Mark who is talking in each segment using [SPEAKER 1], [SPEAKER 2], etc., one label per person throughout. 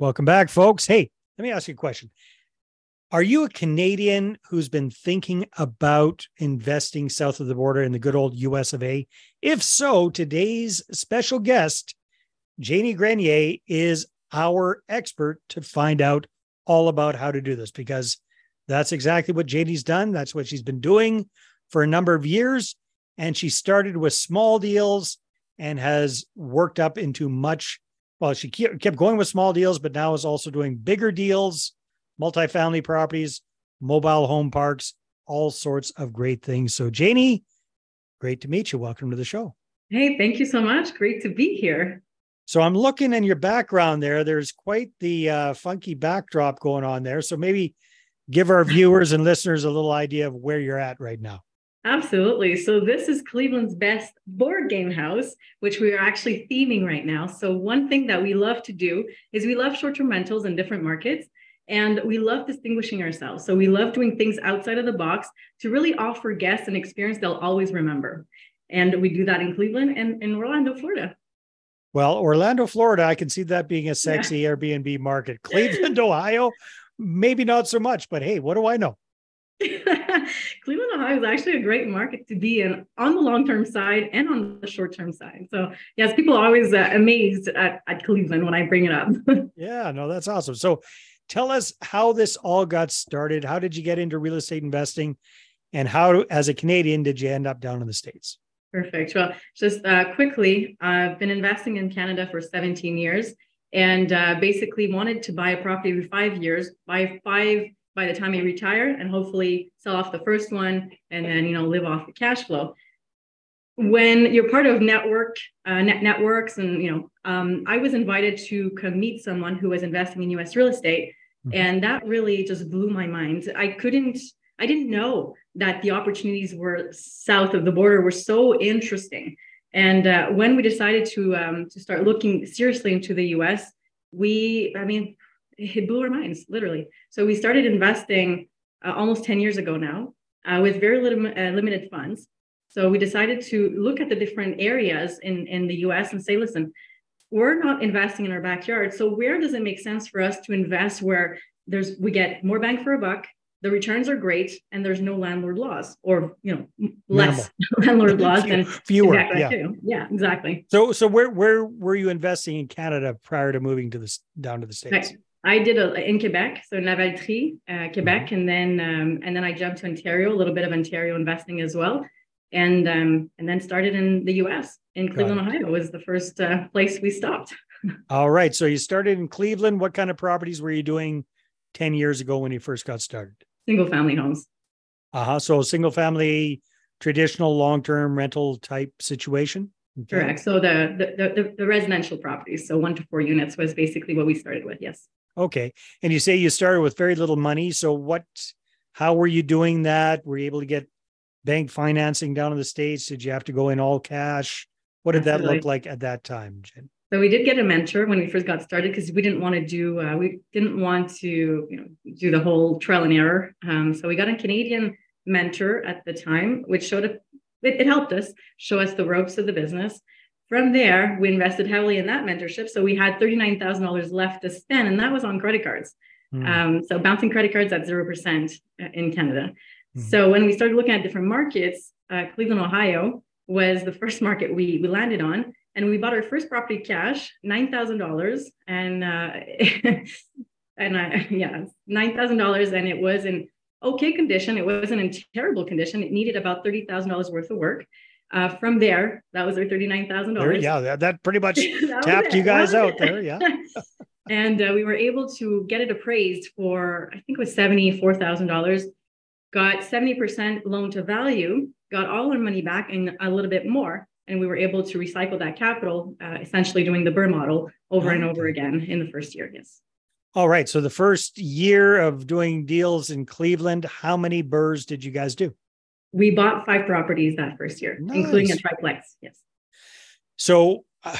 [SPEAKER 1] Welcome back, folks. Hey, let me ask you a question. Are you a Canadian who's been thinking about investing south of the border in the good old US of A? If so, today's special guest, Janie Granier, is our expert to find out all about how to do this because that's exactly what Janie's done. That's what she's been doing for a number of years. And she started with small deals and has worked up into much. Well, she kept going with small deals, but now is also doing bigger deals multifamily properties, mobile home parks, all sorts of great things. So, Janie, great to meet you. Welcome to the show.
[SPEAKER 2] Hey, thank you so much. Great to be here.
[SPEAKER 1] So, I'm looking in your background there. There's quite the uh, funky backdrop going on there. So, maybe give our viewers and listeners a little idea of where you're at right now.
[SPEAKER 2] Absolutely. So this is Cleveland's best board game house, which we are actually theming right now. So one thing that we love to do is we love short-term rentals in different markets. And we love distinguishing ourselves. So we love doing things outside of the box to really offer guests an experience they'll always remember. And we do that in Cleveland and in Orlando, Florida.
[SPEAKER 1] Well, Orlando, Florida, I can see that being a sexy yeah. Airbnb market. Cleveland, Ohio, maybe not so much, but hey, what do I know?
[SPEAKER 2] Cleveland, Ohio is actually a great market to be in on the long term side and on the short term side. So, yes, people are always uh, amazed at, at Cleveland when I bring it up.
[SPEAKER 1] yeah, no, that's awesome. So, tell us how this all got started. How did you get into real estate investing? And how, as a Canadian, did you end up down in the States?
[SPEAKER 2] Perfect. Well, just uh, quickly, I've been investing in Canada for 17 years and uh, basically wanted to buy a property every five years, buy five by the time you retire, and hopefully sell off the first one and then, you know, live off the cash flow when you're part of network uh, net networks and you know um, i was invited to come meet someone who was investing in us real estate Mm-hmm. And that really just blew my mind. I couldn't, I didn't know that the opportunities were south of the border were so interesting. And uh, when we decided to um, to start looking seriously into the U.S., we, I mean, it blew our minds literally. So we started investing uh, almost ten years ago now uh, with very little, uh, limited funds. So we decided to look at the different areas in in the U.S. and say, listen, we're not investing in our backyard. So where does it make sense for us to invest where there's we get more bang for a buck, the returns are great, and there's no landlord laws or you know less landlord laws than
[SPEAKER 1] fewer. Exactly yeah.
[SPEAKER 2] yeah, exactly.
[SPEAKER 1] So so where where were you investing in Canada prior to moving to this down to the states?
[SPEAKER 2] Right. I did a, in Quebec, so Lavaltrie, uh, Quebec, mm-hmm. and then um, and then I jumped to Ontario, a little bit of Ontario investing as well and um, and then started in the U.S. in Cleveland, Ohio was the first uh, place we stopped.
[SPEAKER 1] All right, so you started in Cleveland. What kind of properties were you doing ten years ago when you first got started?
[SPEAKER 2] Single family homes.
[SPEAKER 1] Uh huh. So single family, traditional long term rental type situation.
[SPEAKER 2] Okay. Correct. So the, the the the residential properties, so one to four units, was basically what we started with. Yes.
[SPEAKER 1] Okay, and you say you started with very little money. So what? How were you doing that? Were you able to get bank financing down in the states? Did you have to go in all cash? What did Absolutely. that look like at that time, Jen?
[SPEAKER 2] So we did get a mentor when we first got started because we didn't want to do uh, we didn't want to you know do the whole trial and error. Um, so we got a Canadian mentor at the time, which showed up. It, it helped us show us the ropes of the business. From there, we invested heavily in that mentorship. So we had thirty nine thousand dollars left to spend, and that was on credit cards. Mm. Um, so bouncing credit cards at zero percent uh, in Canada. Mm-hmm. So when we started looking at different markets, uh, Cleveland, Ohio was the first market we, we landed on. And we bought our first property cash, $9,000. And, uh, and I, yeah, $9,000. And it was in okay condition. It wasn't in terrible condition. It needed about $30,000 worth of work. Uh, from there, that was our $39,000.
[SPEAKER 1] Yeah, that, that pretty much tapped you guys out there. Yeah.
[SPEAKER 2] and uh, we were able to get it appraised for, I think it was $74,000 got 70% loan to value, got all our money back and a little bit more. And we were able to recycle that capital, uh, essentially doing the BRRRR model over and over again in the first year. Yes.
[SPEAKER 1] All right. So the first year of doing deals in Cleveland, how many BRRRRs did you guys do?
[SPEAKER 2] We bought five properties that first year, nice. including a triplex. Yes.
[SPEAKER 1] So, uh,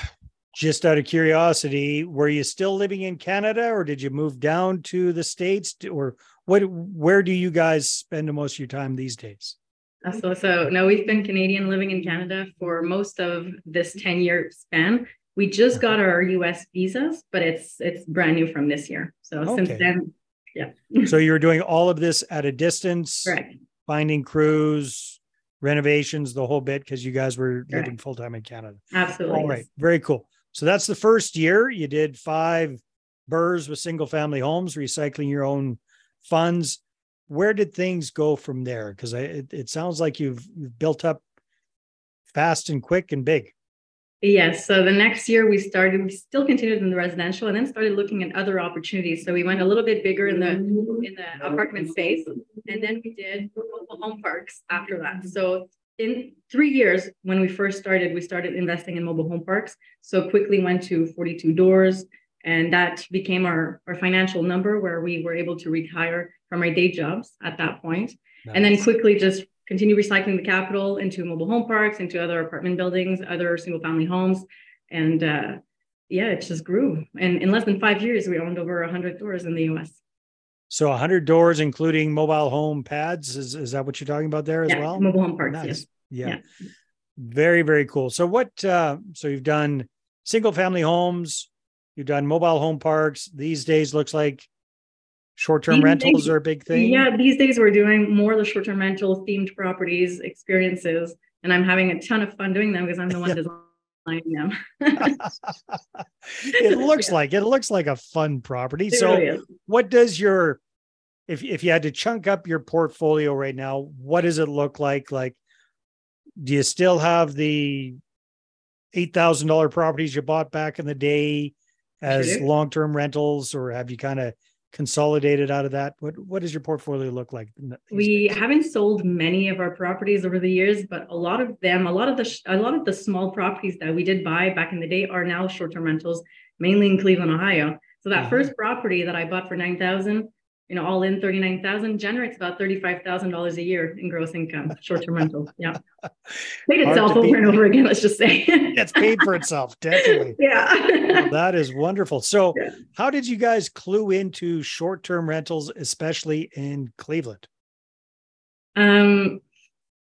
[SPEAKER 1] just out of curiosity, were you still living in Canada or did you move down to the States or what where do you guys spend the most of your time these days?
[SPEAKER 2] Uh, so so no, we've been Canadian living in Canada for most of this 10 year span. We just got our US visas, but it's it's brand new from this year. So okay. since then, yeah.
[SPEAKER 1] so you're doing all of this at a distance,
[SPEAKER 2] right?
[SPEAKER 1] Finding crews, renovations, the whole bit, because you guys were right. living full time in Canada.
[SPEAKER 2] Absolutely.
[SPEAKER 1] All right, very cool. So that's the first year. You did five BRRRRs with single family homes, recycling your own funds. Where did things go from there? Because it, it sounds like you've, you've built up fast and quick and big.
[SPEAKER 2] Yes. So the next year we started, we still continued in the residential and then started looking at other opportunities. So we went a little bit bigger in the in the apartment space. And then we did mobile home parks after that. So in three years, when we first started, we started investing in mobile home parks. So quickly went to 42 doors. And that became our, our financial number where we were able to retire from our day jobs at that point. Nice. And then quickly just continue recycling the capital into mobile home parks, into other apartment buildings, other single family homes. And uh, yeah, it just grew. And in less than five years, we owned over 100 doors in the US.
[SPEAKER 1] So 100 doors, including mobile home pads. Is, is that what you're talking about there as
[SPEAKER 2] yeah,
[SPEAKER 1] well?
[SPEAKER 2] Mobile home parks.
[SPEAKER 1] Nice.
[SPEAKER 2] Yes.
[SPEAKER 1] Yeah. yeah. Very, very cool. So what, uh, so you've done single family homes, you've done mobile home parks. These days looks like short-term these rentals days, are a big thing.
[SPEAKER 2] Yeah these days we're doing more of the short-term rental themed properties experiences and i'm having a ton of fun doing them because i'm the one designing them.
[SPEAKER 1] It looks yeah. like it looks like a fun property. It so really what does your if, if you had to chunk up your portfolio right now what does it look like? Like do you still have the $8000 properties you bought back in the day as long-term rentals or have you kind of consolidated out of that? What what does your portfolio look like?
[SPEAKER 2] We haven't sold many of our properties over the years, but a lot of them, a lot of the a lot of the small properties that we did buy back in the day are now short-term rentals, mainly in Cleveland, Ohio. So that uh-huh. first property that I bought for nine thousand, you know, all in 39,000 generates about $35,000 a year in gross income, short-term rental. Yeah. Paid itself over and over again, let's just say.
[SPEAKER 1] it's paid for itself, definitely.
[SPEAKER 2] Yeah.
[SPEAKER 1] well, that is wonderful. So yeah. how did you guys clue into short-term rentals, especially in Cleveland?
[SPEAKER 2] Um,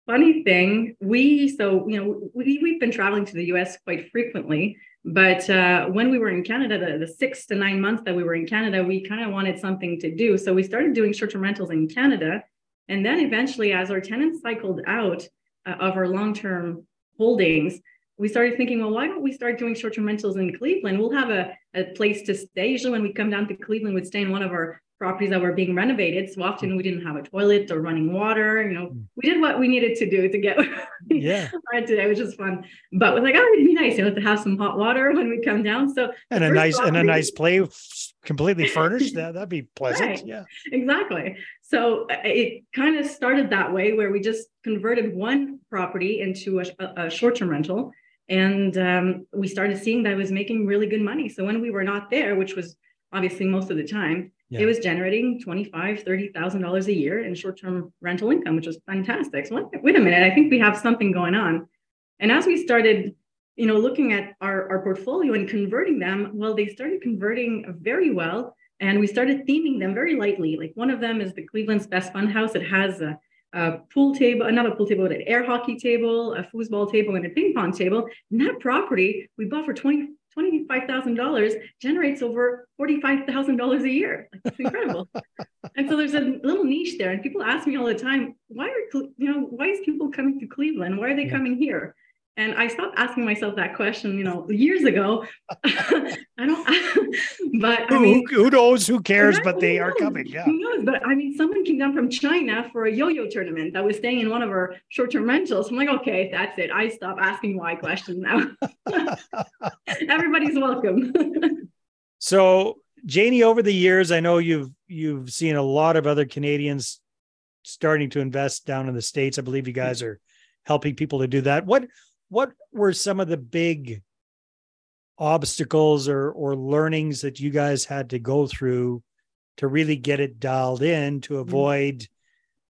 [SPEAKER 2] funny thing, we, so, you know, we, we've been traveling to the US quite frequently. But uh, when we were in Canada, the, the six to nine months that we were in Canada, we kind of wanted something to do. So we started doing short term rentals in Canada. And then eventually, as our tenants cycled out uh, of our long term holdings, we started thinking, well, why don't we start doing short term rentals in Cleveland? We'll have a, a place to stay. Usually, when we come down to Cleveland, we'd stay in one of our properties that were being renovated. So often we didn't have a toilet or running water. You know, hmm. we did what we needed to do to get
[SPEAKER 1] yeah
[SPEAKER 2] right today, which is fun. But was like, oh, it'd be nice, you know, to have some hot water when we come down. So
[SPEAKER 1] and a nice property, and a nice place completely furnished. that that'd be pleasant. Right. Yeah,
[SPEAKER 2] exactly. So uh, it kind of started that way, where we just converted one property into a, a short-term rental. And um, we started seeing that it was making really good money. So when we were not there, which was obviously most of the time, yeah. it was generating $25,000, $30,000 a year in short-term rental income, which was fantastic. So wait a minute, I think we have something going on. And as we started, you know, looking at our, our portfolio and converting them, well, they started converting very well. And we started theming them very lightly. Like one of them is the Cleveland's Best Fun House. It has a, a pool table, another pool table, an air hockey table, a foosball table, and a ping pong table. And that property we bought for 20, $25,000 generates over $45,000 a year. Like, it's incredible. and so there's a little niche there. And people ask me all the time, why are, you know, why is people coming to Cleveland? Why are they yeah. coming here? And I stopped asking myself that question, you know, years ago. I don't, but I mean,
[SPEAKER 1] who, who knows? Who cares? But they are coming. Yeah.
[SPEAKER 2] Who knows? But I mean, someone came down from China for a yo-yo tournament that was staying in one of our short-term rentals. I'm like, okay, that's it. I stop asking why questions now. Everybody's welcome.
[SPEAKER 1] so, Janie, over the years, I know you've you've seen a lot of other Canadians starting to invest down in the states. I believe you guys are helping people to do that. What what were some of the big obstacles or or learnings that you guys had to go through to really get it dialed in to mm-hmm. avoid mm-hmm.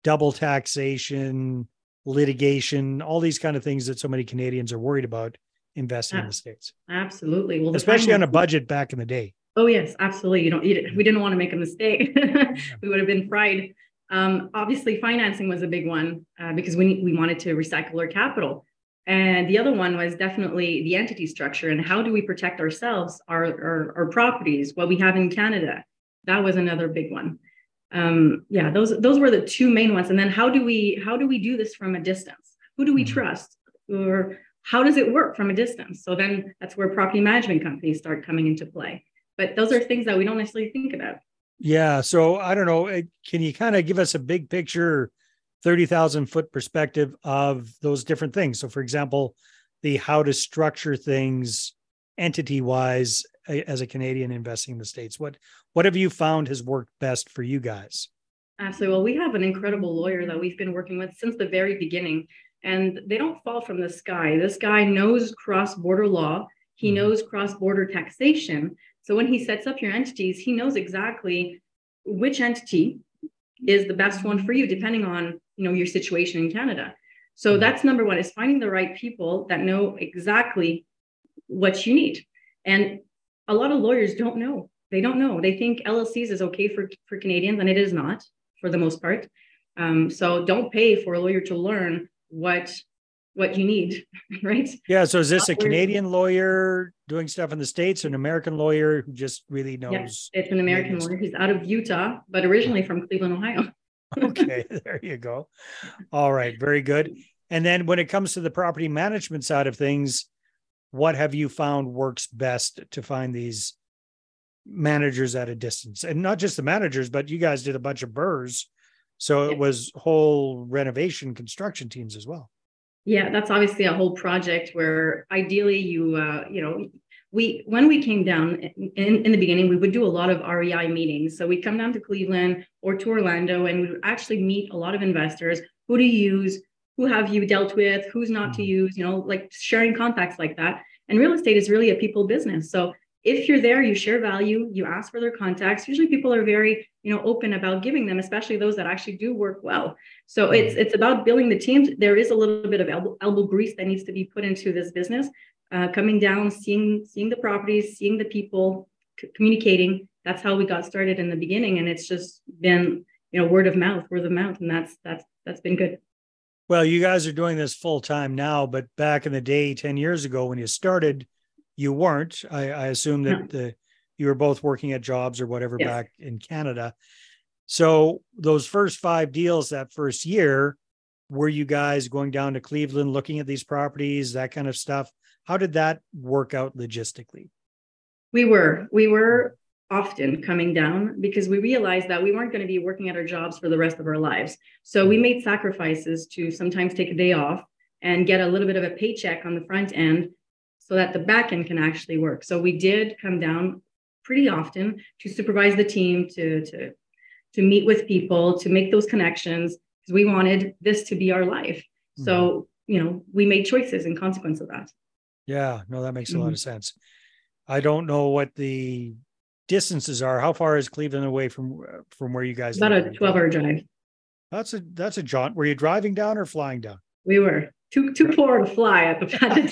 [SPEAKER 1] double taxation litigation all these kind of things that so many canadians are worried about investing yeah, in the states?
[SPEAKER 2] Absolutely. Well
[SPEAKER 1] especially on a budget back in the day.
[SPEAKER 2] Oh yes absolutely. You don't eat it we didn't want to make a mistake. Yeah. we would have been fried. Um, obviously financing was a big one uh, because we we wanted to recycle our capital And the other one was definitely the entity structure and how do we protect ourselves, our, our, our properties, what we have in Canada. That was another big one. Um, yeah, those those were the two main ones. And then how do we how do we do this from a distance? Who do we mm-hmm. trust? Or how does it work from a distance? So then that's where property management companies start coming into play. But those are things that we don't necessarily think about.
[SPEAKER 1] Yeah. So I don't know. Eh, can you kind of give us a big picture, 30,000 foot perspective of those different things? So, for example, the how to structure things entity wise as a Canadian investing in the States. What, what have you found has worked best for you guys?
[SPEAKER 2] Absolutely. Well, we have an incredible lawyer that we've been working with since the very beginning, and they don't fall from the sky. This guy knows cross border law, he mm-hmm. knows cross border taxation. So when he sets up your entities, he knows exactly which entity is the best one for you, depending on you know your situation in Canada. So mm-hmm. that's number one is finding the right people that know exactly what you need. And a lot of lawyers don't know. They don't know. They think LLCs is okay for, for Canadians, and it is not for the most part. Um, so don't pay for a lawyer to learn what what you need, right?
[SPEAKER 1] Yeah. So is this a Canadian lawyer doing stuff in the States, an American lawyer who just really knows?
[SPEAKER 2] Yeah, it's an American lawyer. He's out of Utah, but originally from Cleveland, Ohio.
[SPEAKER 1] okay, there you go. All right, very good. And then when it comes to the property management side of things, what have you found works best to find these managers at a distance? And not just the managers, but you guys did a bunch of BRRRRs. So it was whole renovation construction teams as well.
[SPEAKER 2] Yeah, that's obviously a whole project where ideally you, uh, you know, we when we came down in, in the beginning, we would do a lot of REI meetings. So we'd come down to Cleveland or to Orlando, and we would actually meet a lot of investors. Who to use? Who have you dealt with? Who's not to mm-hmm. use? You know, like sharing contacts like that. And real estate is really a people business. So if you're there, you share value, you ask for their contacts. Usually people are very, you know, open about giving them, especially those that actually do work well. So it's mm-hmm. it's about building the teams. There is a little bit of elbow, elbow grease that needs to be put into this business. Uh, coming down, seeing seeing the properties, seeing the people, c- communicating. That's how we got started in the beginning, and it's just been you know word of mouth, word of mouth, and that's that's that's been good.
[SPEAKER 1] Well, you guys are doing this full time now, but back in the day, ten years ago when you started, you weren't. I, I assume that no. the you were both working at jobs or whatever yes. back in Canada. So those first five deals that first year, were you guys going down to Cleveland looking at these properties, that kind of stuff? How did that work out logistically?
[SPEAKER 2] We were. We were often coming down because we realized that we weren't going to be working at our jobs for the rest of our lives. So we mm. made sacrifices to sometimes take a day off and get a little bit of a paycheck on the front end so that the back end can actually work. So we did come down pretty often to supervise the team, to to to meet with people, to make those connections because we wanted this to be our life. Mm-hmm. So you know, we made choices in consequence of that.
[SPEAKER 1] Yeah, no, that makes a mm-hmm. lot of sense. I don't know what the distances are. How far is Cleveland away from from where you guys?
[SPEAKER 2] About a twelve-hour drive.
[SPEAKER 1] That's a that's a jaunt. Were you driving down or flying down?
[SPEAKER 2] We were too too poor to fly at the, time.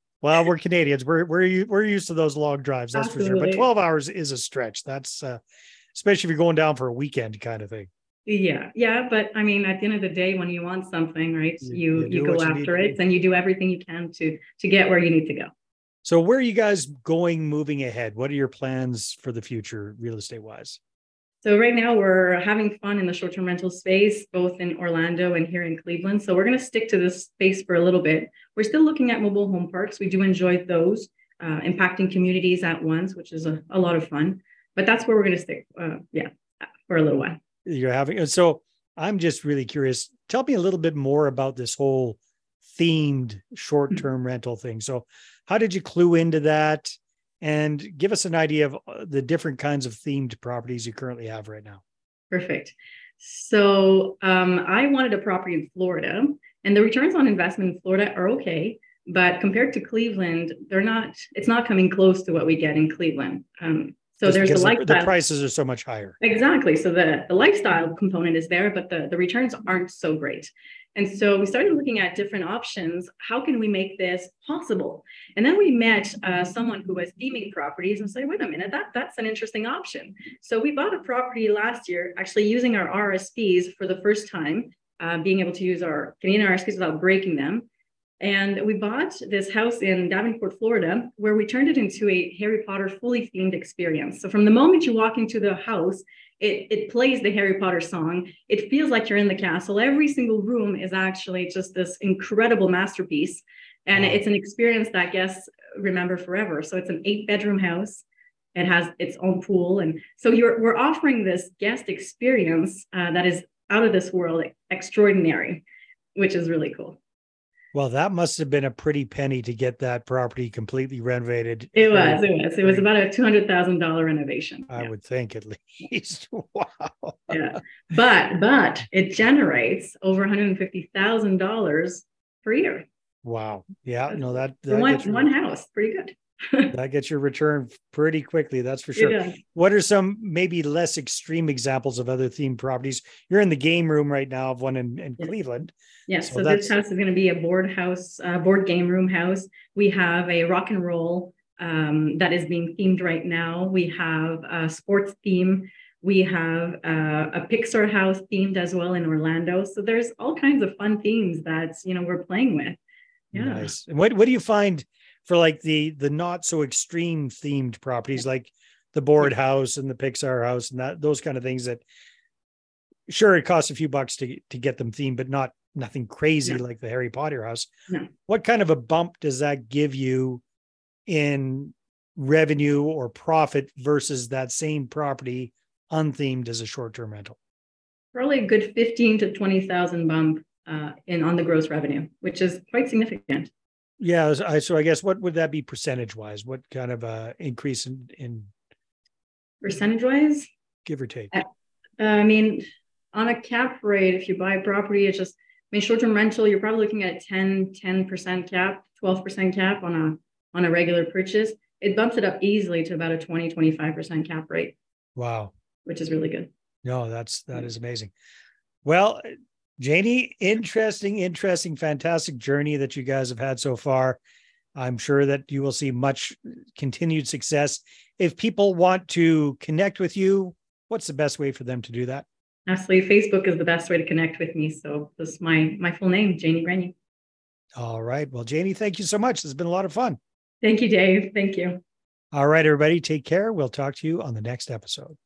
[SPEAKER 1] well, we're Canadians. We're we're we're used to those long drives. That's Absolutely. for sure. But twelve hours is a stretch. That's uh, especially if you're going down for a weekend kind of thing.
[SPEAKER 2] Yeah, yeah, but I mean, at the end of the day, when you want something, right, you you, you go after it, and you do everything you can to to get where you need to go.
[SPEAKER 1] So, where are you guys going moving ahead? What are your plans for the future, real estate wise?
[SPEAKER 2] So right now we're having fun in the short-term rental space, both in Orlando and here in Cleveland. So we're going to stick to this space for a little bit. We're still looking at mobile home parks. We do enjoy those, uh, impacting communities at once, which is a, a, lot of fun. But that's where we're going to stick, uh, yeah, for a little while.
[SPEAKER 1] You're having so. I'm just really curious. Tell me a little bit more about this whole themed short-term mm-hmm. rental thing. So, how did you clue into that? and give us an idea of uh, the different kinds of themed properties you currently have right now.
[SPEAKER 2] Perfect. So um, I wanted a property in Florida, and the returns on investment in Florida are okay, but compared to Cleveland, they're not. It's not coming close to what we get in Cleveland. Um, so there's the lifestyle.
[SPEAKER 1] The prices are so much higher.
[SPEAKER 2] Exactly. So the, the lifestyle component is there, but the, the returns aren't so great. And so we started looking at different options. How can we make this possible? And then we met uh, someone who was theming properties and said, wait a minute, that, that's an interesting option. So we bought a property last year, actually using our RSPs for the first time uh, being able to use our Canadian RSPs without breaking them. And we bought this house in Davenport, Florida, where we turned it into a Harry Potter fully themed experience. So from the moment you walk into the house, it, it plays the Harry Potter song. It feels like you're in the castle. Every single room is actually just this incredible masterpiece. And wow. it's an experience that guests remember forever. So it's an eight bedroom house. It has its own pool. And so you're, we're offering this guest experience uh, that is out of this world, extraordinary, which is really cool.
[SPEAKER 1] Well, that must have been a pretty penny to get that property completely renovated.
[SPEAKER 2] It was. It was. It was about a two hundred thousand dollar renovation.
[SPEAKER 1] I yeah. would think at least. wow.
[SPEAKER 2] Yeah, but but it generates over one hundred fifty thousand dollars per year.
[SPEAKER 1] Wow. Yeah. No, that, that
[SPEAKER 2] one one house, pretty good.
[SPEAKER 1] That gets your return pretty quickly that's for sure. yeah. what are some maybe less extreme examples of other themed properties? You're in the game room right now of one in, in
[SPEAKER 2] yeah.
[SPEAKER 1] cleveland
[SPEAKER 2] yes so, so this house is going to be a board house uh, board game room house. We have a rock and roll um, that is being themed right now. We have a sports theme. We have uh, a pixar house themed as well in orlando. So there's all kinds of fun themes that you know we're playing with. Yeah.
[SPEAKER 1] Nice. And what, what do you find for like the the not so extreme themed properties like the board house and the Pixar house and that those kind of things that sure it costs a few bucks to to get them themed but not nothing crazy no. like the Harry Potter house.
[SPEAKER 2] No.
[SPEAKER 1] What kind of a bump does that give you in revenue or profit versus that same property unthemed as a short-term rental?
[SPEAKER 2] Probably a good 15 to 20,000 bump uh, in on the gross revenue, which is quite significant.
[SPEAKER 1] Yeah, I, so I guess what would that be percentage wise? What kind of a increase in, in
[SPEAKER 2] percentage wise?
[SPEAKER 1] Give or take.
[SPEAKER 2] Uh, I mean, on a cap rate, if you buy a property, it's just I mean short-term rental, you're probably looking at 10, 10% cap, 12% cap on a on a regular purchase. It bumps it up easily to about a 20, 25% cap rate.
[SPEAKER 1] Wow.
[SPEAKER 2] Which is really good.
[SPEAKER 1] No, that's that is amazing. Well, Janie, interesting, interesting, fantastic journey that you guys have had so far. I'm sure that you will see much continued success. If people want to connect with you, what's the best way for them to do that?
[SPEAKER 2] Absolutely. Facebook is the best way to connect with me. So this is my my full name, Janie Granier.
[SPEAKER 1] All right. Well, Janie, thank you so much. This has been a lot of fun.
[SPEAKER 2] Thank you, Dave. Thank you.
[SPEAKER 1] All right, everybody. Take care. We'll talk to you on the next episode.